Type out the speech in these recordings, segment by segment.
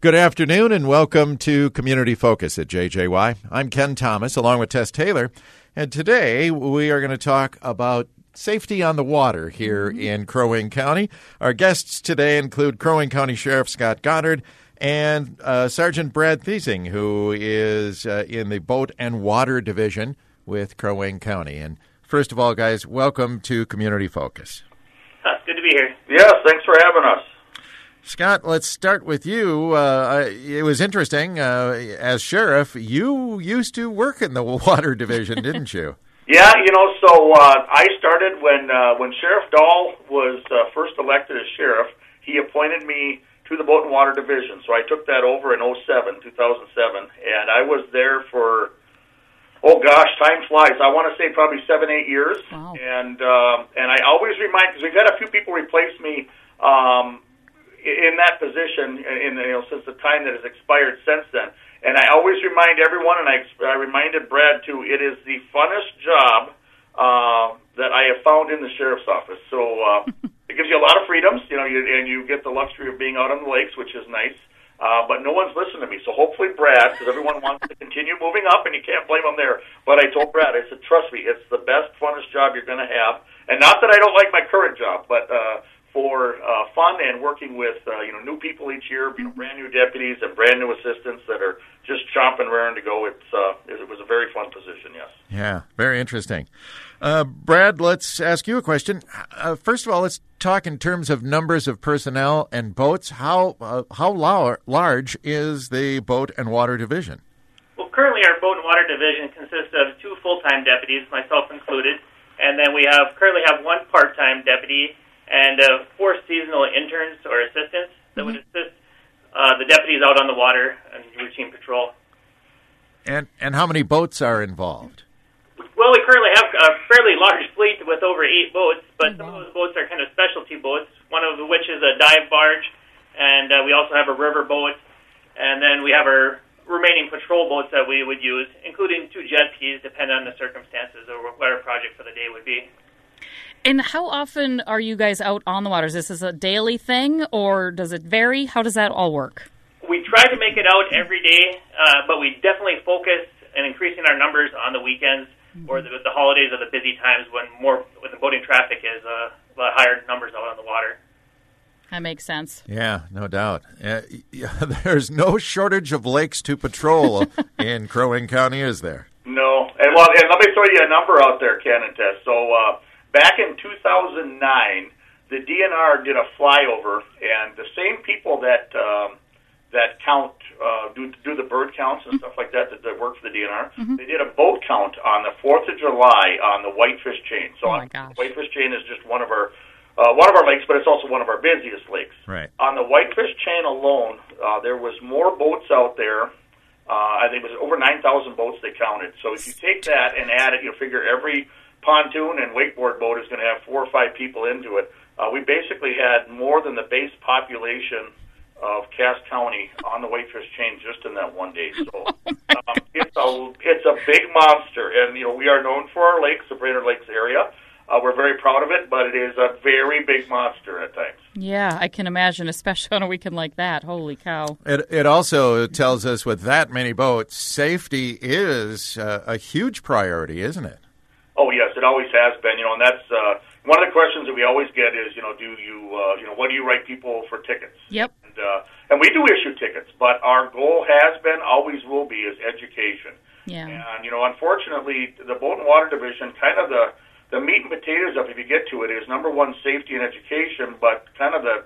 Good afternoon and welcome to Community Focus at JJY. I'm Ken Thomas along with Tess Taylor, and today we are going to talk about safety on the water here Mm-hmm. in Crow Wing County. Our guests today include Crow Wing County Sheriff Scott Goddard and uh, Sergeant Brad Thiesing, who is uh, in the Boat and Water Division with Crow Wing County. And first of all, guys, welcome to Community Focus. Huh, good to be here. Yes, thanks for having us. Scott, let's start with you. Uh, it was interesting. Uh, as sheriff, you used to work in the water division, didn't you? Yeah, you know, so uh, I started when uh, when Sheriff Dahl was uh, first elected as sheriff. He appointed me to the Boat and Water Division, so I took that over in 07, 2007, and I was there for oh gosh, time flies. I want to say probably seven, eight years. Wow. And um, and I always remind because we've had a few people replace me um, i- in that position in you know since the time that has expired since then. And I always remind everyone, and I, I reminded Brad too. It is the funnest job uh, that I have found in the sheriff's office. So uh, it gives you a lot of freedoms, you know, you, and you get the luxury of being out on the lakes, which is nice. Uh, but no one's listening to me, so hopefully Brad, because everyone wants to continue moving up, and you can't blame them there. But I told Brad, I said, trust me, it's the best, funnest job you're going to have. And not that I don't like my current job, but uh, for uh, fun and working with uh, you know new people each year, you know, brand new deputies and brand new assistants that are just chomping raring to go. It's uh, it was a very fun position. Yes. Yeah, very interesting. Uh, Brad, let's ask you a question. Uh, first of all, let's talk in terms of numbers of personnel and boats. How uh, how lar- large is the boat and water division? Well, currently our boat and water division consists of two full-time deputies, myself included, and then we have currently have one part-time deputy and uh, four seasonal interns or assistants that would assist uh, the deputies out on the water and routine patrol. And and how many boats are involved? Well, we currently have a fairly large fleet with over eight boats, but some of those boats are kind of specialty boats. One of which is a dive barge, and uh, we also have a river boat, and then we have our remaining patrol boats that we would use, including two jet skis, depending on the circumstances or what our project for the day would be. And how often are you guys out on the water? Is this a daily thing or does it vary? How does that all work? We try to make it out every day, uh, but we definitely focus on increasing our numbers on the weekends or the, the holidays or the busy times when more when the boating traffic is uh, a lot higher numbers out on the water. That makes sense. Yeah, no doubt. Uh, yeah, there's no shortage of lakes to patrol in Crow Wing County, is there? No, and well, and let me throw you a number out there, Ken and Tess. So uh, back in 2009, the DNR did a flyover, and the same people that um, that count uh, do do the bird counts and stuff like that that, that work for the DNR, they did a boat count on the Fourth of July on the Whitefish Chain. So Oh, my on- gosh. Whitefish Chain is just one of our uh, one of our lakes, but it's also one of our busiest lakes. Right. On the Whitefish Chain alone, uh, there was more boats out there. Uh, I think it was over 9,000 boats they counted. So if you take that and add it, you'll figure every pontoon and wakeboard boat is going to have four or five people into it. Uh, we basically had more than the base population of Cass County on the Whitefish Chain just in that one day. So um, it's a it's a big monster, and you know we are known for our lakes, the Brainerd Lakes area. Uh, we're very proud of it, but it is a very big monster at times. Yeah, I can imagine, especially on a weekend like that. Holy cow. It, it also tells us with that many boats, safety is uh, a huge priority, isn't it? Oh yes, it always has been. You know, and that's uh, one of the questions that we always get is, you know, do you, uh, you know, what do you write people for tickets? Yep. And, uh, and we do issue tickets, but our goal has been, always will be, is education. Yeah. And you know, unfortunately, the boat and water division, kind of the the meat and potatoes of, if you get to it, is number one safety and education, but kind of the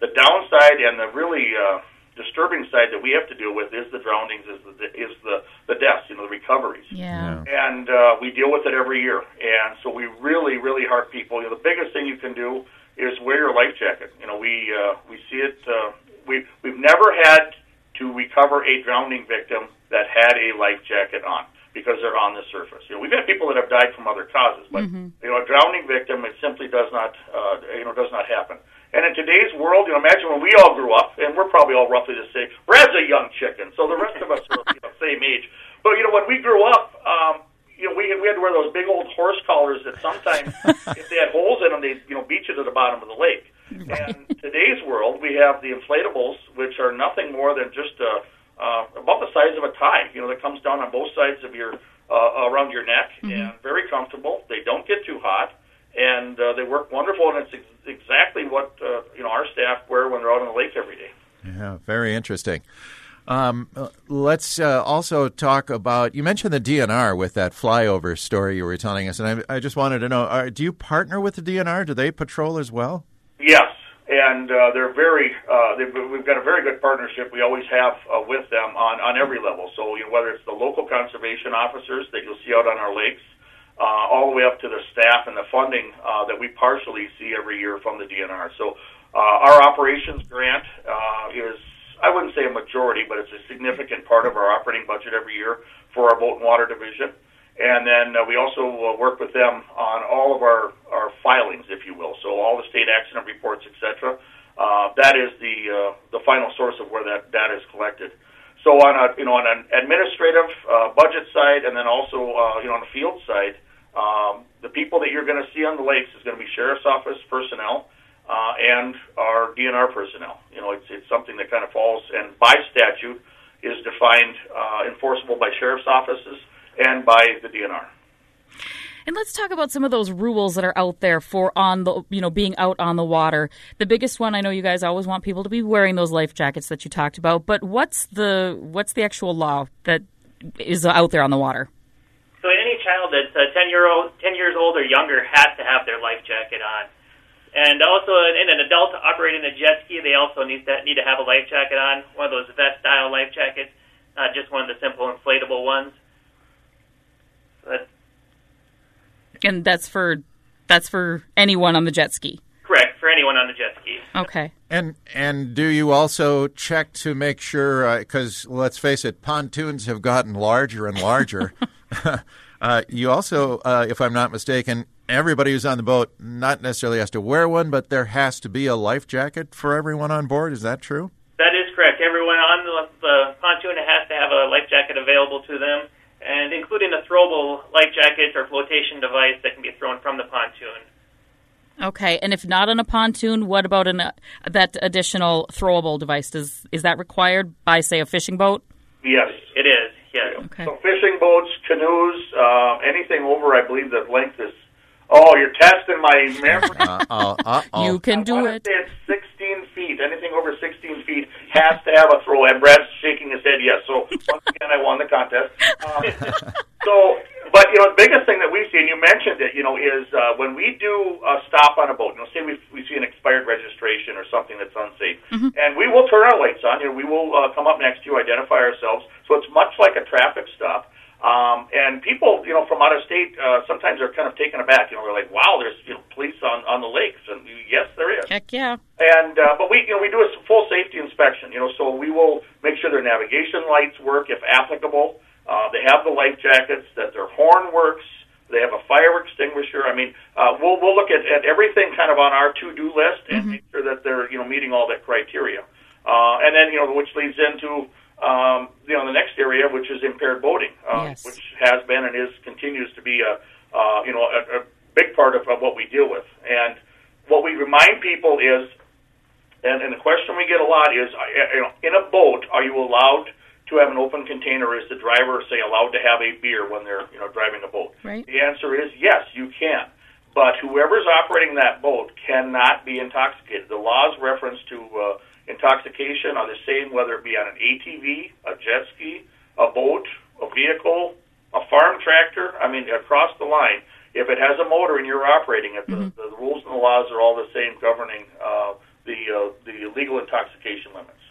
the downside and the really uh, disturbing side that we have to deal with is the drownings, is the is the the deaths, you know, the recoveries Yeah. and uh, we deal with it every year. And so we really, really heart people. You know, the biggest thing you can do is wear your life jacket. You know, we uh, we see it. Uh, we we've never had to recover a drowning victim that had a life jacket on because they're on the surface. You know, we've had people that have died from other causes, but you know, a drowning victim it simply does not uh, you know does not happen. And in today's world, you know, imagine when we all grew up, and we're probably all roughly the same. Brad's a young chicken, so the rest of us are you know, same age. But you know, when we grew up, um, you know, we we had to wear those big old horse collars that sometimes, if they had holes in them, they you know beat you to the bottom of the lake. And today's world, we have the inflatables, which are nothing more than just a, uh, about the size of a tie. You know, that comes down on both sides of your uh, around your neck, and very comfortable. They don't get too hot, and uh, they work wonderful. And it's ex- exactly what uh, you know our staff wear when they're out on the lake every day. Yeah, very interesting. Um, let's uh, also talk about. You mentioned the DNR with that flyover story you were telling us, and I, I just wanted to know: are, do you partner with the DNR? Do they patrol as well? Yes, and uh, they're very. Uh, we've got a very good partnership. We always have uh, with them on on every level. So you know, whether it's the local conservation officers that you'll see out on our lakes, uh, all the way up to the staff and the funding uh, that we partially see every year from the DNR. So uh, our operations grant uh, is. I wouldn't say a majority, but it's a significant part of our operating budget every year for our boat and water division. And then uh, we also uh, work with them on all of our, our filings, if you will. So all the state accident reports, et cetera. Uh, that is the the final source of where that data is collected. So on a you know on an administrative budget side, and then also you know on the field side, um, the people that you're going to see on the lakes is going to be sheriff's office personnel uh, and our DNR personnel. You know, it's it's something that kind of falls and by statute is defined uh, enforceable by sheriff's offices and by the DNR. And let's talk about some of those rules that are out there for on the you know being out on the water. The biggest one I know you guys always want people to be wearing those life jackets that you talked about, but what's the what's the actual law that is out there on the water? So any child that's uh, 10 year old, 10 years old or younger has to have their life jacket on. And also, in an adult operating a jet ski, they also need to need to have a life jacket on, one of those vest style life jackets, not just one of the simple inflatable ones. That's And that's for that's for anyone on the jet ski. correct for anyone on the jet ski. Okay. And and do you also check to make sure? Because let's face it, pontoons have gotten larger and larger. uh, you also, uh, if I'm not mistaken, everybody who's on the boat not necessarily has to wear one, but there has to be a life jacket for everyone on board. Is that true? That is correct. Everyone on the, the pontoon has to have a life jacket available to them, and including a throwable life jacket or flotation device that can be thrown from the pontoon. Okay. And if not on a pontoon, what about an uh, that additional throwable device? Does is that required by say a fishing boat? Yes. It is, yes. Okay. So fishing boats, canoes, uh, anything over, I believe, that length is. Oh, you're testing my memory. Uh, uh, uh, You can I do it. say it's 16 feet. Anything over 16 feet has to have a throw. And Brad's shaking his head yes. So once again, I won the contest. Um, so, but you know, the biggest thing that we see, and you mentioned it, you know, is uh, when we do a stop on a boat. You know, say we we see an expired registration or something that's unsafe, and we will turn our lights on. You know, we will uh, come up next to you, identify ourselves. So it's much like a traffic stop. Um, and people, you know, from out of state, uh, sometimes are kind of taken aback. You know, they're like, "Wow, there's you know police on on the lakes," and yes, there is. Heck yeah. And uh, but we you know we do a full safety inspection. You know, so we will make sure their navigation lights work if applicable. Uh, they have the life jackets, that their horn works. They have a fire extinguisher. I mean, uh, we'll we'll look at, at everything kind of on our to do list and make sure that they're you know meeting all that criteria. Uh, and then you know which leads into um, you know the next area, which is impaired boating, uh, Yes. which has been and is continues to be a uh, you know a, a big part of, of what we deal with. And what we remind people is and, and the question we get a lot is, uh, you know, in a boat, are you allowed to have an open container? Is the driver, say, allowed to have a beer when they're, you know, driving a boat? Right. The answer is yes, you can. But whoever's operating that boat cannot be intoxicated. The laws reference to uh, intoxication are the same whether it be on an ATV, a jet ski, a boat, a vehicle, a farm tractor. I mean, across the line, if it has a motor and you're operating it, the, the rules and the laws are all the same governing uh, the uh, the legal intoxication limits.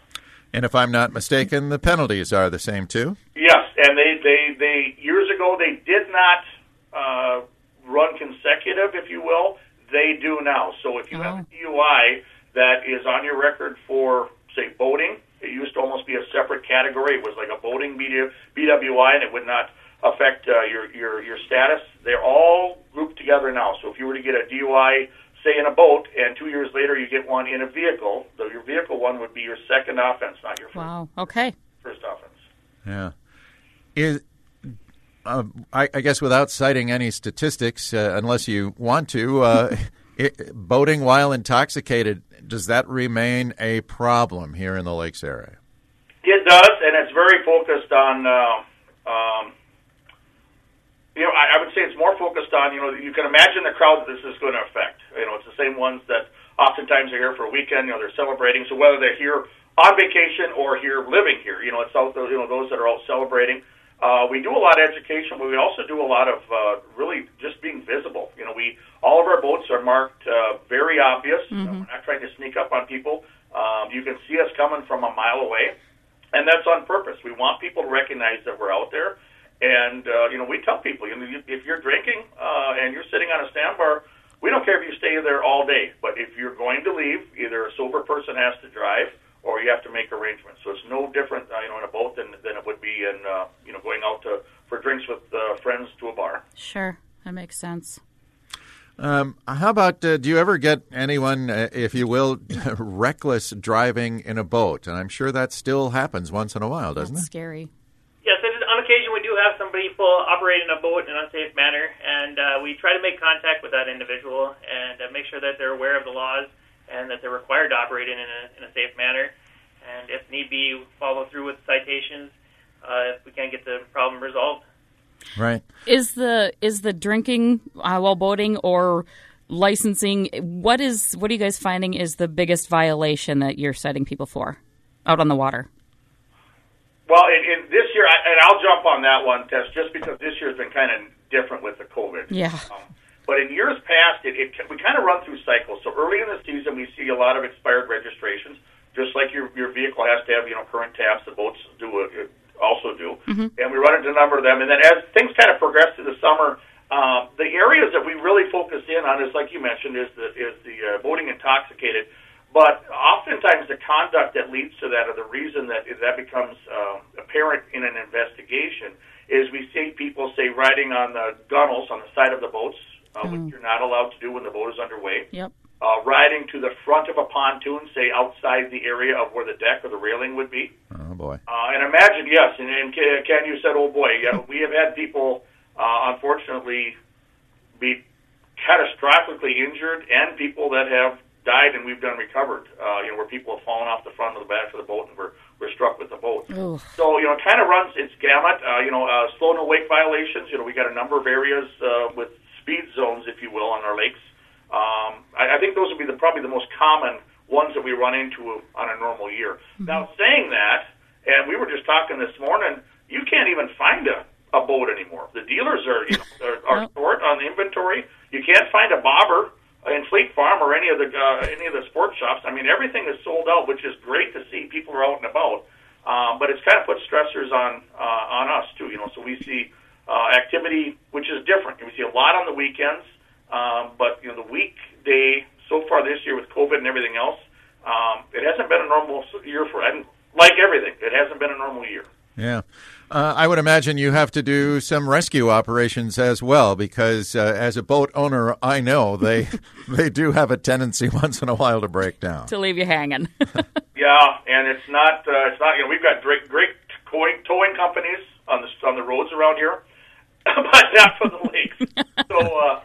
And if I'm not mistaken, the penalties are the same too. Yes, and they they they years ago they did not uh, run consecutive, if you will. They do now. So if you have a DUI that is on your record for say boating, it used to almost be a separate category. It was like a boating BWI, and it would not affect uh, your your your status. They're all grouped together now. So if you were to get a DUI, say in a boat, and two years later you get one in a vehicle, though your vehicle one would be your second offense, not your first, Wow. Okay. first offense. Yeah. Is uh, I, I guess without citing any statistics, uh, unless you want to, uh, it, boating while intoxicated, does that remain a problem here in the lakes area? It does, and it's very focused on. Uh, um, you know, I, I would say it's more focused on. You know, you can imagine the crowd that this is going to affect. You know, it's the same ones that oftentimes are here for a weekend. You know, they're celebrating. So whether they're here on vacation or here living here, you know, it's out. You know, those that are out celebrating. Uh, we do a lot of education, but we also do a lot of uh, really just being visible. You know, we all of our boats are marked uh, very obvious. Mm-hmm. Know, we're not trying to sneak up on people. Um, you can see us coming from a mile away, and that's on purpose. We want people to recognize that we're out there, and uh, you know, we tell people, you know, if you're drinking uh, and you're sitting on a sandbar, we don't care if you stay there all day. But if you're going to leave, either a sober person has to drive or you have to make arrangements. So it's no different, uh, you know, in a boat than, than it would be in, uh, you know, going out to for drinks with uh, friends to a bar. Sure, that makes sense. Um, how about uh, do you ever get anyone, uh, if you will, reckless driving in a boat? And I'm sure that still happens once in a while, doesn't That's it? Scary. Yes, on occasion we do have some people operating a boat in an unsafe manner, and uh, we try to make contact with that individual and uh, make sure that they're aware of the laws and that they're required to operate in a, in a safe manner. And if need be, follow through with citations uh, if we can't get the problem resolved. Right. Is the is the drinking uh, while boating or licensing? What is what are you guys finding is the biggest violation that you're setting people for out on the water? Well, in, in this year, I, and I'll jump on that one, Tess, just because this year's been kind of different with the COVID. Yeah. Um, but in years past, it, it we kind of run through cycles. So early in the season, we see a lot of expired registrations, just like your your vehicle has to have you know current tabs. The boats do a, also do, mm-hmm. and we run into a number of them. And then as things kind of progress through the summer, uh, the areas that we really focus in on is, like you mentioned, is the is the uh, boating intoxicated. But oftentimes, the conduct that leads to that, or the reason that that becomes uh, apparent in an investigation, is we see people say riding on the gunnels on the side of the boats, uh, mm. which you're not allowed to do when the boat is underway. Yep. Uh, riding to the front of a pontoon, say outside the area of where the deck or the railing would be. Oh boy! Uh, and imagine, yes, and, and Ken, you said, "Oh boy," yeah, we have had people, uh, unfortunately, be catastrophically injured, and people that have died and we've done recovered. Uh, you know, where people have fallen off the front of the back of the boat and were, were struck with the boat. Ooh. So you know, it kind of runs its gamut. Uh, you know, uh, slow and wake violations. You know, we got a number of areas uh, with speed zones, if you will, on our lakes. Um, I, I think those would be the, probably the most common ones that we run into on a normal year. Mm-hmm. Now, saying that, and we were just talking this morning, you can't even find a, a boat anymore. The dealers are you know, are, are short on the inventory. You can't find a bobber in Fleet Farm or any of the uh, any of the sports shops. I mean, everything is sold out, which is great to see. People are out and about, um, but it's kind of put stressors on uh, on us too. You know, so we see uh, activity, which is different. We see a lot on the weekends, um, but you know the weekday so far this year with COVID and everything else, um, it hasn't been a normal year for. And like everything, it hasn't been a normal year. Yeah. Uh, I would imagine you have to do some rescue operations as well, because uh, as a boat owner, I know they they do have a tendency once in a while to break down, to leave you hanging. yeah, and it's not uh, it's not you know we've got great great towing, towing companies on the on the roads around here, but not for the lakes. so uh,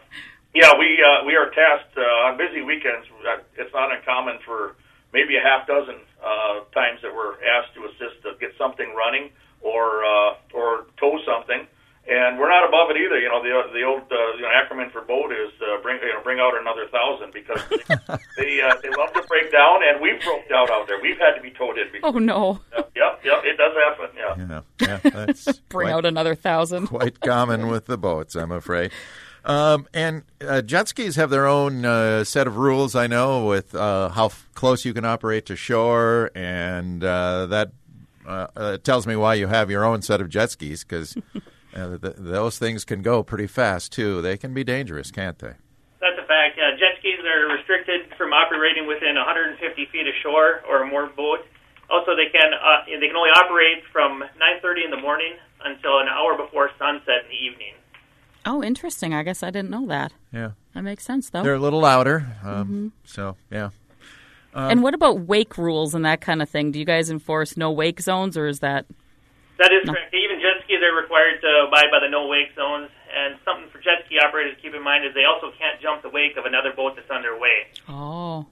yeah, we uh, we are tasked uh, on busy weekends. Uh, it's not uncommon for maybe a half dozen uh, times that we're asked to assist to get something running or uh, or tow something. And we're not above it either. You know, the the old uh, you know acronym for boat is uh, bring you know bring out another thousand because they uh, they love to break down, and we've broke down out there. We've had to be towed in. Before. Oh no! Yep, yep, yep, it does happen. Yeah, yeah, yeah that's bring quite, out another thousand. quite common with the boats, I'm afraid. Um, and uh, jet skis have their own uh, set of rules, I know, with uh, how f- close you can operate to shore, and uh, that uh, tells me why you have your own set of jet skis because uh, th- those things can go pretty fast too. They can be dangerous, can't they? That's a fact. jet skis are restricted from operating within 150 feet of shore or more boat. Also, they can they can only operate from 9:30 in the morning until an hour before sunset in the evening. Oh, interesting. I guess I didn't know that. Yeah. That makes sense, though. They're a little louder. Um, mm-hmm. So, yeah. Um, and what about wake rules and that kind of thing? Do you guys enforce no wake zones, or is that? That is no? correct. Even jet skis are required to abide by the no wake zones, And something for jet ski operators to keep in mind is they also can't jump the wake of another boat that's underway. Oh,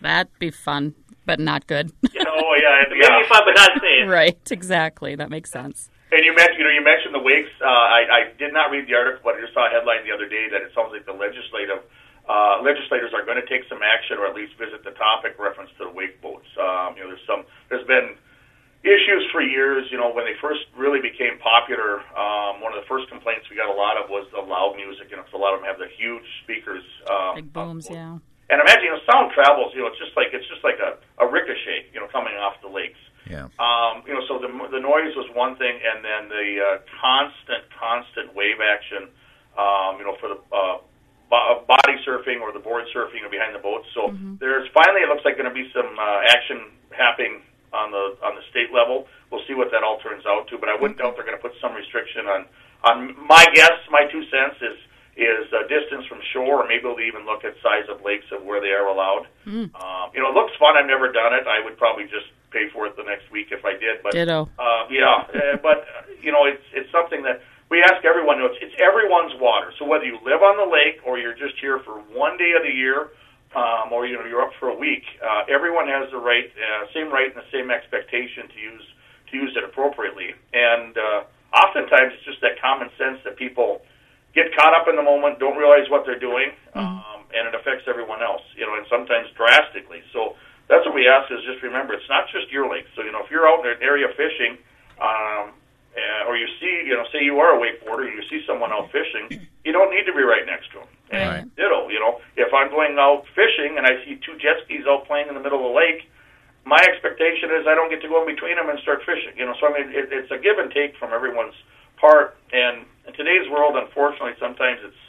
that'd be fun, but not good. You know, oh, yeah, it may be fun, but not safe. right, exactly. That makes sense. And you mentioned, you know, you mentioned the wakes. Uh, I, I did not read the article, but I just saw a headline the other day that it sounds like the legislative uh, legislators are going to take some action, or at least visit the topic reference to the wake boats. Um, you know, there's some, there's been issues for years. You know, when they first really became popular, um, one of the first complaints we got a lot of was the loud music. You know, because a lot of them have the huge speakers. Um, Big booms, yeah. And imagine, you know, sound travels. You know, it's just like it's just like a, a ricochet. You know, coming off the lakes. Yeah. Um, you know, so the the noise was one thing, and then the uh, constant, constant wave action. Um, you know, for the uh, bo- body surfing or the board surfing or behind the boats. So mm-hmm. there's finally it looks like going to be some uh, action happening on the on the state level. We'll see what that all turns out to, but I wouldn't doubt they're going to put some restriction on on my guess. My two cents is is uh, distance from shore, or maybe they'll even look at size of lakes of where they are allowed. Mm. Um, you know, it looks fun. I've never done it. I would probably just pay for it the next week if I did. But Ditto. Uh, yeah, uh, but you know, it's it's something that we ask everyone. You know, it's, it's everyone's water. So whether you live on the lake or you're just here for one day of the year, um, or you know you're up for a week, uh, everyone has the right, uh, same right and the same expectation to use to use it appropriately. And uh, oftentimes it's just that common sense that people get caught up in the moment, don't realize what they're doing, mm-hmm. um, and it affects everyone else. You know, and sometimes drastically. So that's what we ask is just remember it's not just your lake. So you know if you're out in an area fishing. Um, uh, or you see, you know, say you are a wakeboarder, and you see someone out fishing, you don't need to be right next to them. And right. ditto, you know, if I'm going out fishing and I see two jet skis out playing in the middle of the lake, my expectation is I don't get to go in between them and start fishing. You know, so I mean, it, it's a give and take from everyone's part. And in today's world, unfortunately, sometimes it's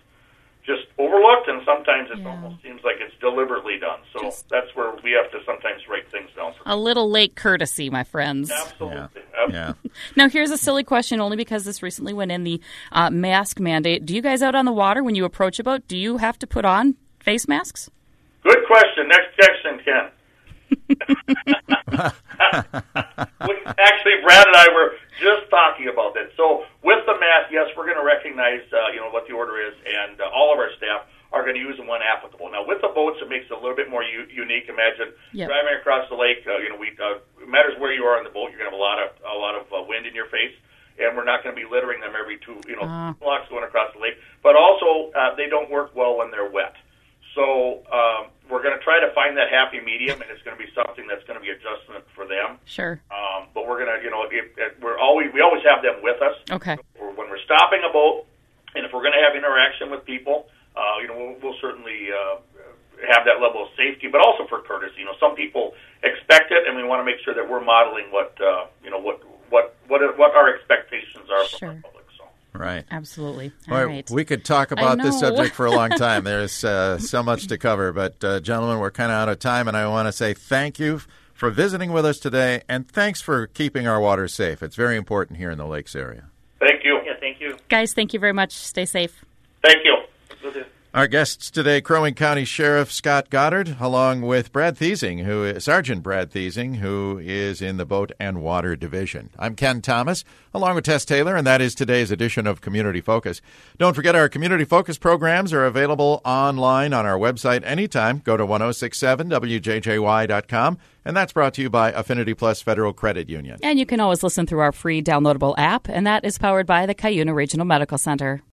just overlooked, and sometimes it yeah. almost seems like it's deliberately done. So just that's where we have to sometimes write things down. a little late courtesy, my friends. Absolutely. Yeah. yeah. now, here's a silly question, only because this recently went in the uh, mask mandate. Do you guys out on the water when you approach a boat? Do you have to put on face masks? Good question. Next question, Ken. Actually, Brad and I were just talking about that. So, with the mask, yes, we're going to recognize, uh, you know, what the order is, and uh, all of our staff are going to use them when applicable. Now, with the boats, it makes it a little bit more u- unique. Imagine yep. driving across the lake. Uh, you know, we uh, it matters where you are on the boat. You're going to have a lot of a lot of uh, wind in your face, and we're not going to be littering them every two, you know, uh. blocks going across the lake. But also, uh, they don't work well when they're wet. So um, going to try to find that happy medium, and it's going to be something that's going to be adjustment for them. Sure. Um, but we're going to, you know, it, it, we're always we always have them with us. Okay. When we're stopping a boat, and if we're going to have interaction with people, uh, you know, we'll, we'll certainly uh, have that level of safety, but also for courtesy. You know, some people expect it, and we want to make sure that we're modeling what uh, you know what what what what our expectations are sure. from. Right. Absolutely. All right. We could talk about this subject for a long time. There's uh, so much to cover. But, uh, gentlemen, we're kind of out of time. And I want to say thank you for visiting with us today. And thanks for keeping our water safe. It's very important here in the lakes area. Thank you. Yeah, thank you. Guys, thank you very much. Stay safe. Thank you. Our guests today, Crow Wing County Sheriff Scott Goddard, along with Brad Thiesing, who is Sergeant Brad Thiesing, who is in the Boat and Water Division. I'm Ken Thomas, along with Tess Taylor, and that is today's edition of Community Focus. Don't forget our Community Focus programs are available online on our website anytime. Go to 1067wjjy.com, and that's brought to you by Affinity Plus Federal Credit Union. And you can always listen through our free downloadable app, and that is powered by the Cuyuna Regional Medical Center.